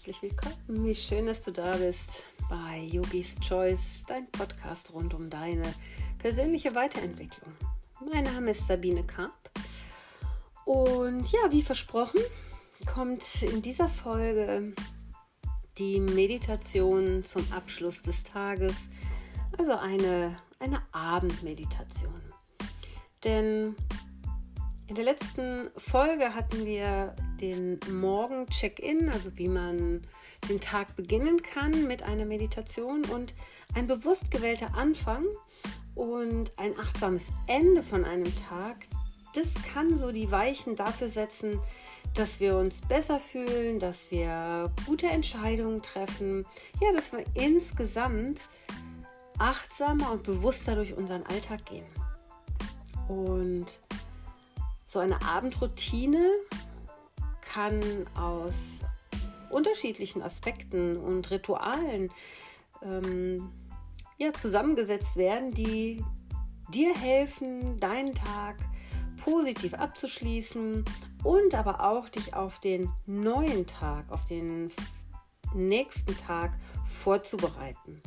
herzlich willkommen. Wie schön, dass du da bist bei Yogis Choice, dein Podcast rund um deine persönliche Weiterentwicklung. Mein Name ist Sabine Karp und ja, wie versprochen, kommt in dieser Folge die Meditation zum Abschluss des Tages, also eine, eine Abendmeditation. Denn in der letzten Folge hatten wir den Morgen-Check-In, also wie man den Tag beginnen kann mit einer Meditation und ein bewusst gewählter Anfang und ein achtsames Ende von einem Tag. Das kann so die Weichen dafür setzen, dass wir uns besser fühlen, dass wir gute Entscheidungen treffen, ja, dass wir insgesamt achtsamer und bewusster durch unseren Alltag gehen. Und so eine Abendroutine kann aus unterschiedlichen Aspekten und Ritualen ähm, ja, zusammengesetzt werden, die dir helfen, deinen Tag positiv abzuschließen und aber auch dich auf den neuen Tag, auf den nächsten Tag vorzubereiten.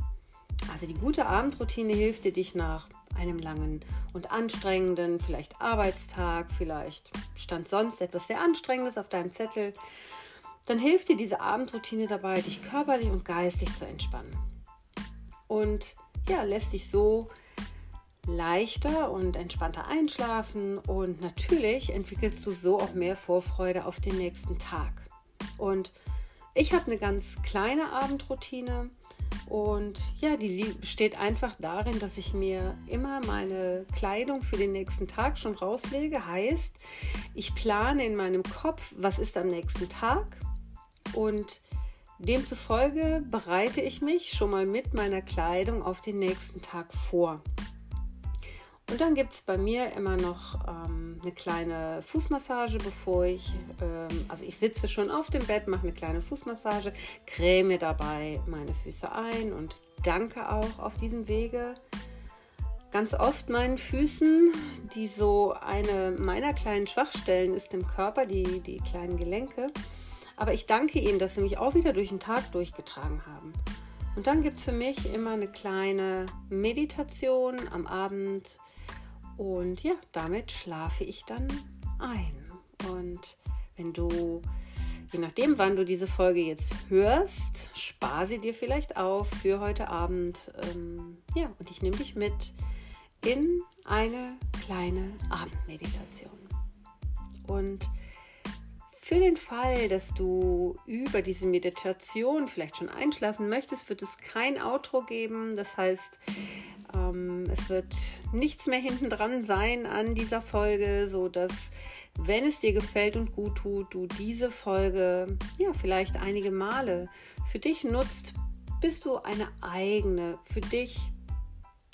Also die gute Abendroutine hilft dir, dich nach einem langen und anstrengenden, vielleicht Arbeitstag, vielleicht stand sonst etwas sehr Anstrengendes auf deinem Zettel, dann hilft dir diese Abendroutine dabei, dich körperlich und geistig zu entspannen. Und ja, lässt dich so leichter und entspannter einschlafen und natürlich entwickelst du so auch mehr Vorfreude auf den nächsten Tag. Und ich habe eine ganz kleine Abendroutine und ja, die besteht einfach darin, dass ich mir immer meine Kleidung für den nächsten Tag schon rauslege. Heißt, ich plane in meinem Kopf, was ist am nächsten Tag. Und demzufolge bereite ich mich schon mal mit meiner Kleidung auf den nächsten Tag vor. Und dann gibt es bei mir immer noch ähm, eine kleine Fußmassage, bevor ich, ähm, also ich sitze schon auf dem Bett, mache eine kleine Fußmassage, creme dabei meine Füße ein und danke auch auf diesem Wege ganz oft meinen Füßen, die so eine meiner kleinen Schwachstellen ist im Körper, die, die kleinen Gelenke. Aber ich danke ihnen, dass sie mich auch wieder durch den Tag durchgetragen haben. Und dann gibt es für mich immer eine kleine Meditation am Abend und ja, damit schlafe ich dann ein. Und wenn du, je nachdem, wann du diese Folge jetzt hörst, spar sie dir vielleicht auf für heute Abend. Ähm, ja, und ich nehme dich mit in eine kleine Abendmeditation. Und für den Fall, dass du über diese Meditation vielleicht schon einschlafen möchtest, wird es kein Outro geben. Das heißt, ähm, es wird nichts mehr hinten dran sein an dieser Folge, so dass wenn es dir gefällt und gut tut, du diese Folge ja vielleicht einige Male für dich nutzt, bis du eine eigene für dich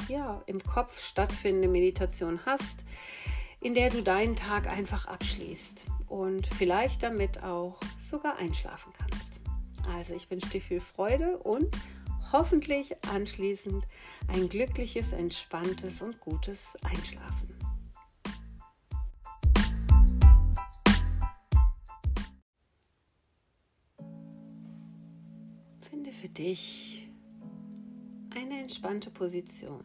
ja im Kopf stattfindende Meditation hast, in der du deinen Tag einfach abschließt und vielleicht damit auch sogar einschlafen kannst. Also ich wünsche dir viel Freude und hoffentlich anschließend ein glückliches, entspanntes und gutes Einschlafen. Finde für dich eine entspannte Position.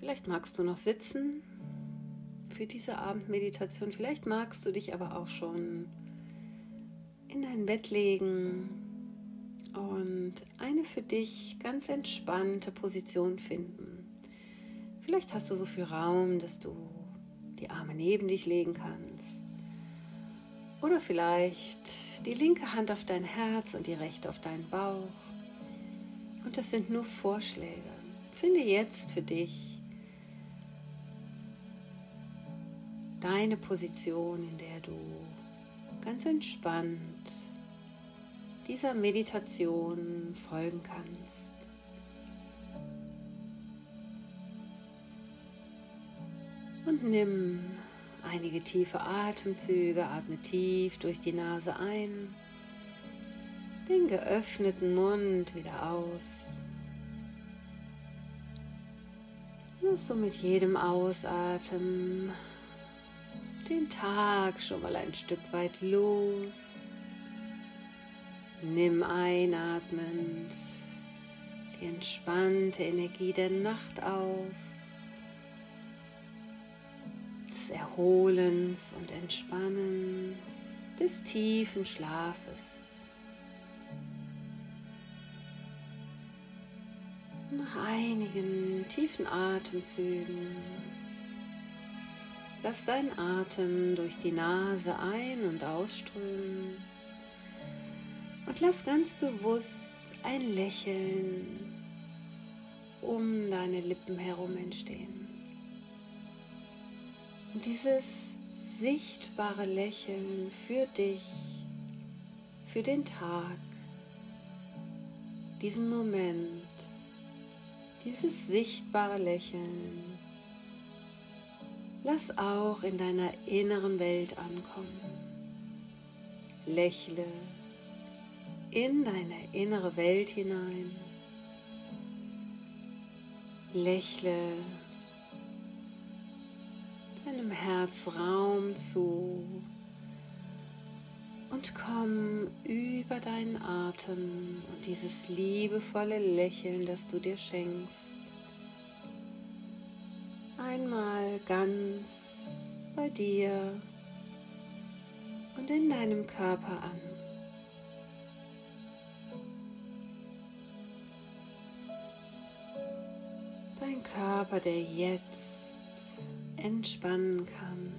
Vielleicht magst du noch sitzen für diese Abendmeditation. Vielleicht magst du dich aber auch schon in dein Bett legen und eine für dich ganz entspannte Position finden. Vielleicht hast du so viel Raum, dass du die Arme neben dich legen kannst. Oder vielleicht die linke Hand auf dein Herz und die rechte auf deinen Bauch. Und das sind nur Vorschläge. Finde jetzt für dich deine Position, in der du ganz entspannt dieser Meditation folgen kannst. Und nimm einige tiefe Atemzüge, atme tief durch die Nase ein, den geöffneten Mund wieder aus. Lass so mit jedem Ausatmen den Tag schon mal ein Stück weit los Nimm einatmend die entspannte Energie der Nacht auf, des Erholens und Entspannens, des tiefen Schlafes. Nach einigen tiefen Atemzügen lass deinen Atem durch die Nase ein- und ausströmen und lass ganz bewusst ein Lächeln um deine Lippen herum entstehen. Und dieses sichtbare Lächeln für dich, für den Tag, diesen Moment, dieses sichtbare Lächeln, lass auch in deiner inneren Welt ankommen. Lächle in deine innere Welt hinein. Lächle deinem Herz Raum zu und komm über deinen Atem und dieses liebevolle Lächeln, das du dir schenkst, einmal ganz bei dir und in deinem Körper an. Körper, der jetzt entspannen kann.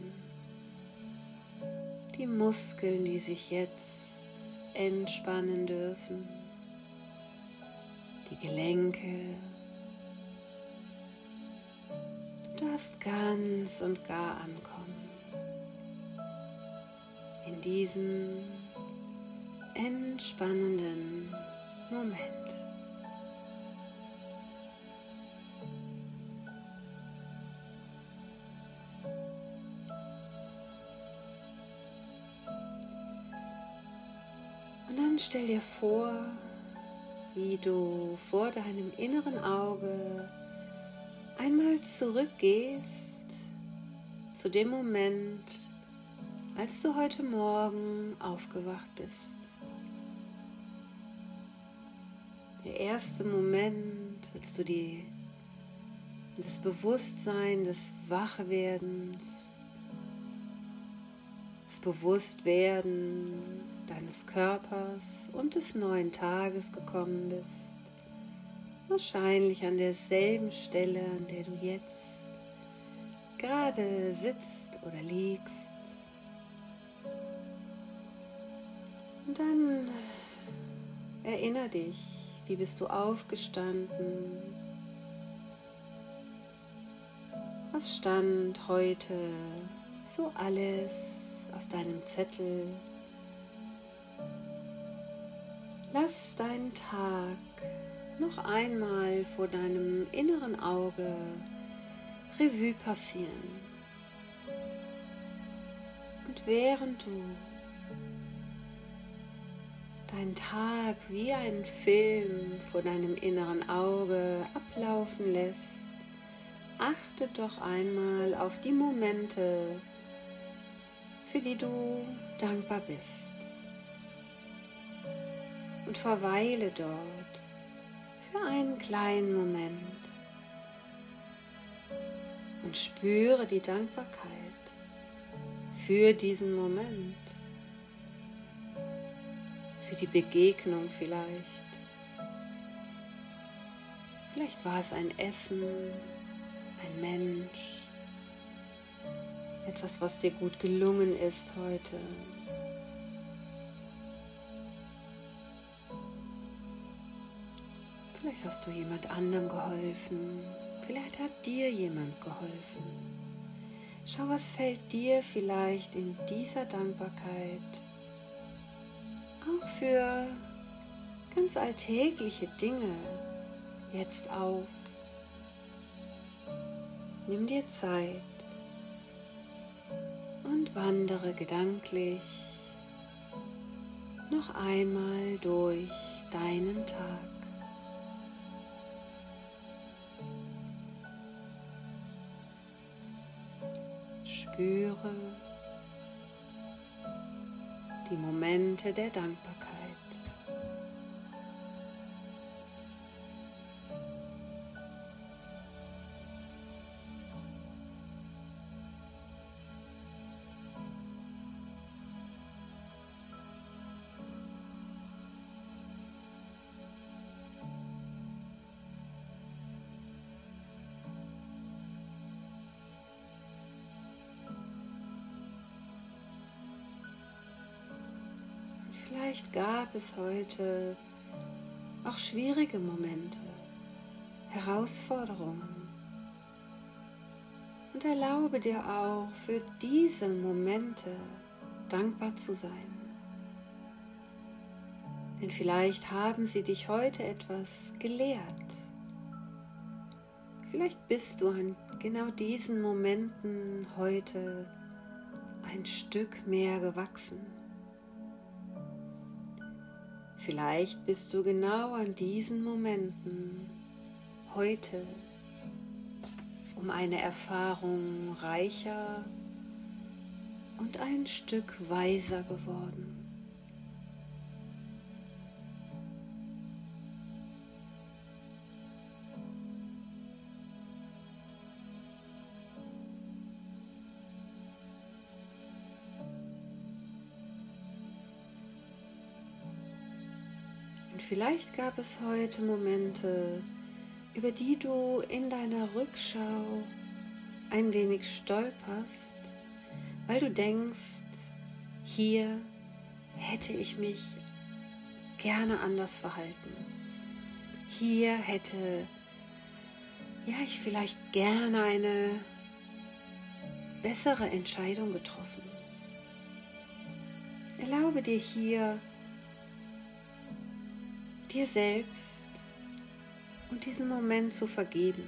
Die Muskeln, die sich jetzt entspannen dürfen. Die Gelenke. Du darfst ganz und gar ankommen. In diesem entspannenden Moment. Stell dir vor, wie du vor deinem inneren Auge einmal zurückgehst zu dem Moment, als du heute Morgen aufgewacht bist. Der erste Moment, als du die, das Bewusstsein des Wachwerdens, das Bewusstwerden deines Körpers und des neuen Tages gekommen bist. Wahrscheinlich an derselben Stelle, an der du jetzt gerade sitzt oder liegst. Und dann erinnere dich, wie bist du aufgestanden? Was stand heute so alles auf deinem Zettel? Lass deinen Tag noch einmal vor deinem inneren Auge Revue passieren. Und während du deinen Tag wie einen Film vor deinem inneren Auge ablaufen lässt, achte doch einmal auf die Momente, für die du dankbar bist und verweile dort für einen kleinen Moment und spüre die Dankbarkeit für diesen Moment, für die Begegnung vielleicht. Vielleicht war es ein Essen, ein Mensch, etwas, was dir gut gelungen ist heute. Hast du jemand anderem geholfen. Vielleicht hat dir jemand geholfen. Schau, was fällt dir vielleicht in dieser Dankbarkeit auch für ganz alltägliche Dinge jetzt auf. Nimm dir Zeit und wandere gedanklich noch einmal durch deinen Tag. Spüre die Momente der Dankbarkeit. Vielleicht gab es heute auch schwierige Momente, Herausforderungen. Und erlaube dir auch für diese Momente dankbar zu sein. Denn vielleicht haben sie dich heute etwas gelehrt. Vielleicht bist du an genau diesen Momenten heute ein Stück mehr gewachsen. Vielleicht bist du genau an diesen Momenten heute um eine Erfahrung reicher und ein Stück weiser geworden. Vielleicht gab es heute Momente, über die du in deiner Rückschau ein wenig stolperst, weil du denkst, hier hätte ich mich gerne anders verhalten. Hier hätte ja ich vielleicht gerne eine bessere Entscheidung getroffen. Erlaube dir hier dir selbst und diesen Moment zu vergeben.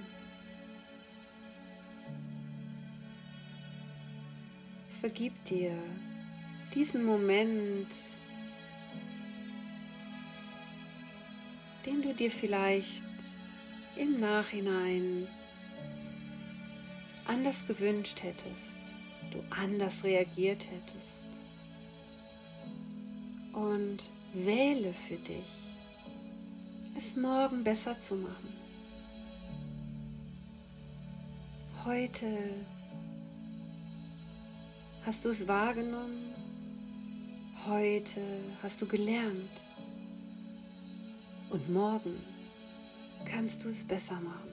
Vergib dir diesen Moment, den du dir vielleicht im Nachhinein anders gewünscht hättest, du anders reagiert hättest. Und wähle für dich es morgen besser zu machen. Heute hast du es wahrgenommen. Heute hast du gelernt. Und morgen kannst du es besser machen.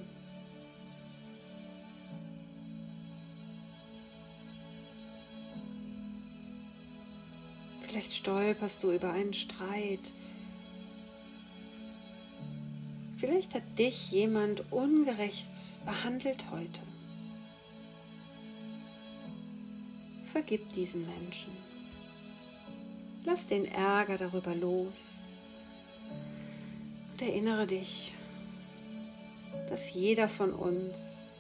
Vielleicht stolperst du über einen Streit, Vielleicht hat dich jemand ungerecht behandelt heute. Vergib diesen Menschen. Lass den Ärger darüber los und erinnere dich, dass jeder von uns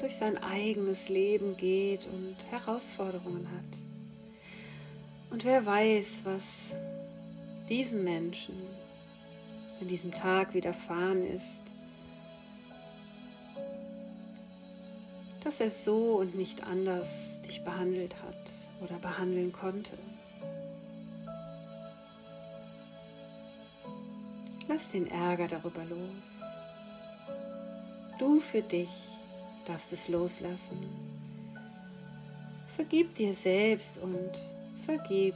durch sein eigenes Leben geht und Herausforderungen hat. Und wer weiß, was diesem Menschen an diesem Tag widerfahren ist, dass er so und nicht anders dich behandelt hat oder behandeln konnte. Lass den Ärger darüber los. Du für dich darfst es loslassen. Vergib dir selbst und Vergib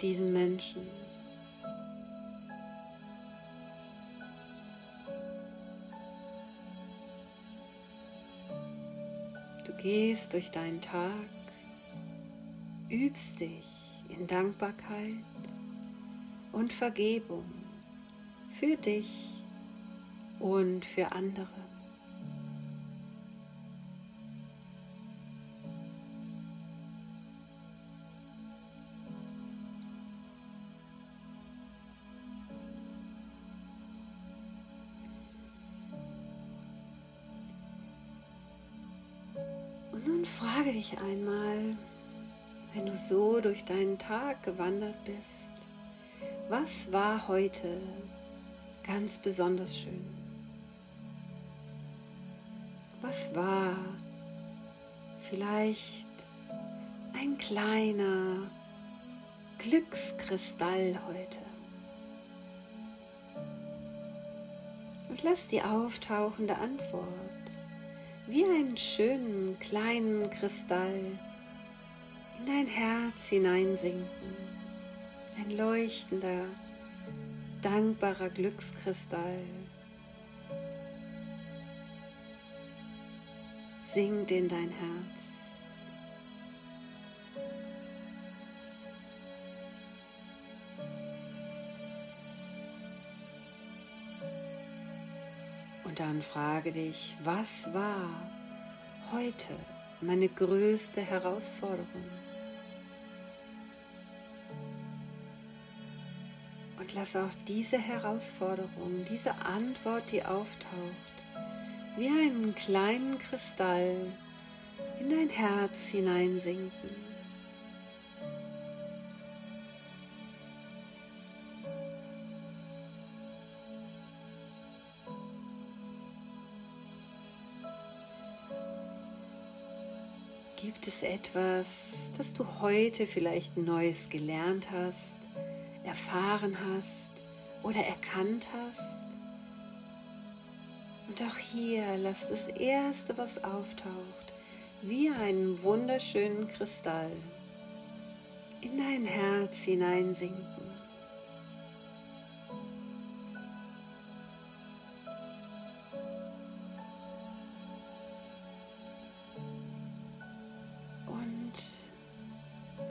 diesen Menschen. Du gehst durch deinen Tag, übst dich in Dankbarkeit und Vergebung für dich und für andere. Nun frage dich einmal, wenn du so durch deinen Tag gewandert bist, was war heute ganz besonders schön? Was war vielleicht ein kleiner Glückskristall heute? Und lass die auftauchende Antwort wie einen schönen kleinen Kristall in dein Herz hineinsinken. Ein leuchtender, dankbarer Glückskristall. Sinkt in dein Herz. Dann frage dich, was war heute meine größte Herausforderung? Und lass auch diese Herausforderung, diese Antwort, die auftaucht, wie einen kleinen Kristall in dein Herz hineinsinken. Gibt es etwas, das du heute vielleicht Neues gelernt hast, erfahren hast oder erkannt hast? Und auch hier lass das Erste, was auftaucht, wie einen wunderschönen Kristall in dein Herz hineinsinken.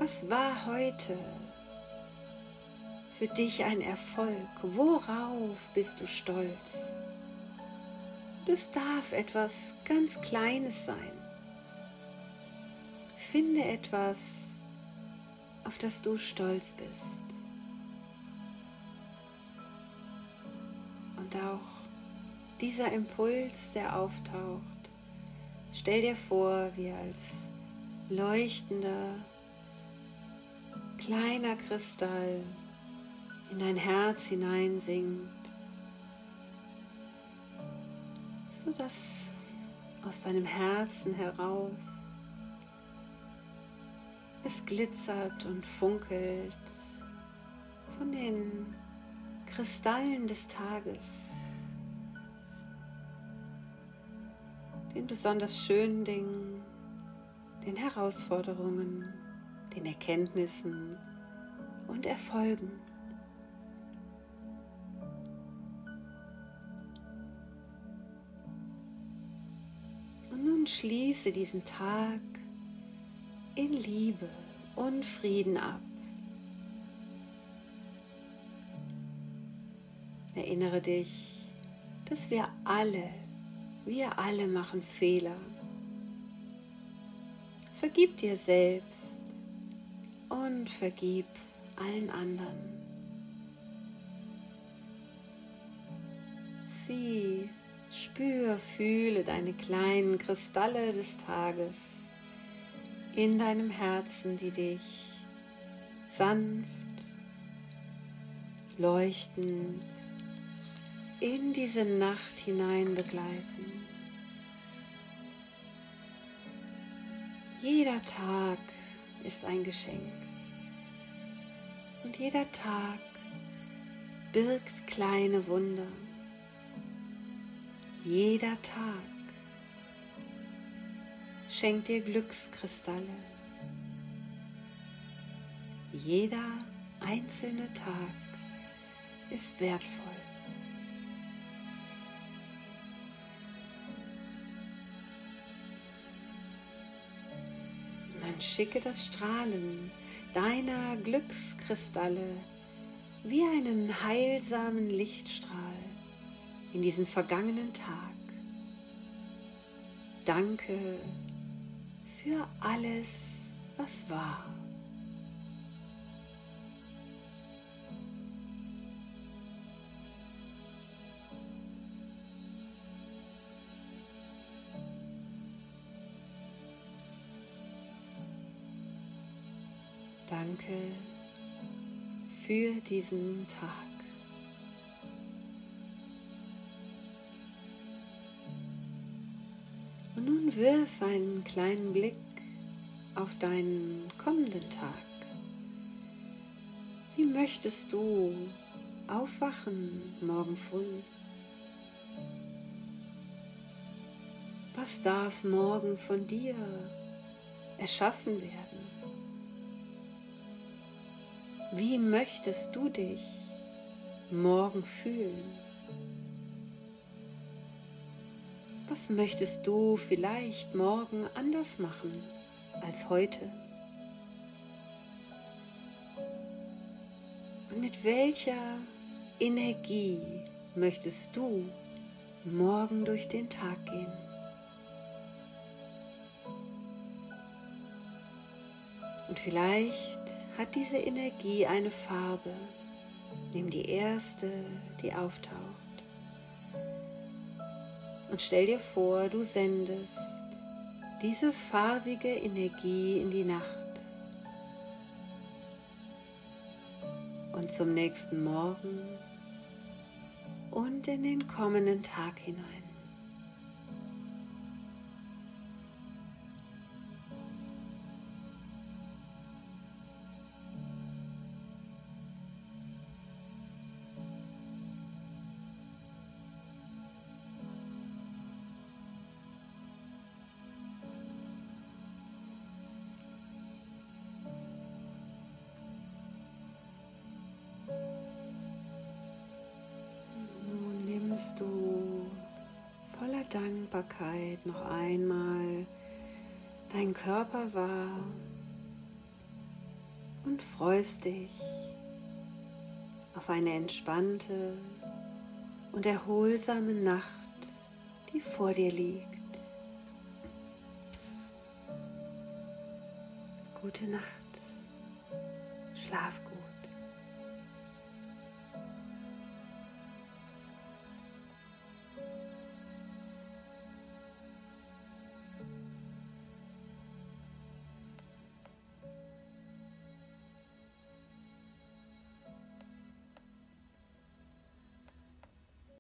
Was war heute für dich ein Erfolg? Worauf bist du stolz? Das darf etwas ganz Kleines sein. Finde etwas, auf das du stolz bist. Und auch dieser Impuls, der auftaucht, stell dir vor, wie als leuchtender kleiner Kristall in dein Herz hineinsinkt, sodass aus deinem Herzen heraus es glitzert und funkelt von den Kristallen des Tages, den besonders schönen Dingen, den Herausforderungen den Erkenntnissen und Erfolgen. Und nun schließe diesen Tag in Liebe und Frieden ab. Erinnere dich, dass wir alle, wir alle machen Fehler. Vergib dir selbst und vergib allen anderen. Sieh, spür, fühle deine kleinen Kristalle des Tages in deinem Herzen, die dich sanft, leuchtend in diese Nacht hinein begleiten. Jeder Tag ist ein Geschenk. Und jeder Tag birgt kleine Wunder. Jeder Tag schenkt dir Glückskristalle. Jeder einzelne Tag ist wertvoll. Dann schicke das Strahlen deiner Glückskristalle wie einen heilsamen Lichtstrahl in diesen vergangenen Tag. Danke für alles, was war. Danke für diesen Tag. Und nun wirf einen kleinen Blick auf deinen kommenden Tag. Wie möchtest du aufwachen morgen früh? Was darf morgen von dir erschaffen werden? Wie möchtest du dich morgen fühlen? Was möchtest du vielleicht morgen anders machen als heute? Und mit welcher Energie möchtest du morgen durch den Tag gehen. Und vielleicht hat diese Energie eine Farbe. Nimm die erste, die auftaucht. Und stell dir vor, du sendest diese farbige Energie in die Nacht. Und zum nächsten Morgen und in den kommenden Tag hinein. Dankbarkeit noch einmal deinen Körper wahr und freust dich auf eine entspannte und erholsame Nacht, die vor dir liegt. Gute Nacht, schlaf gut.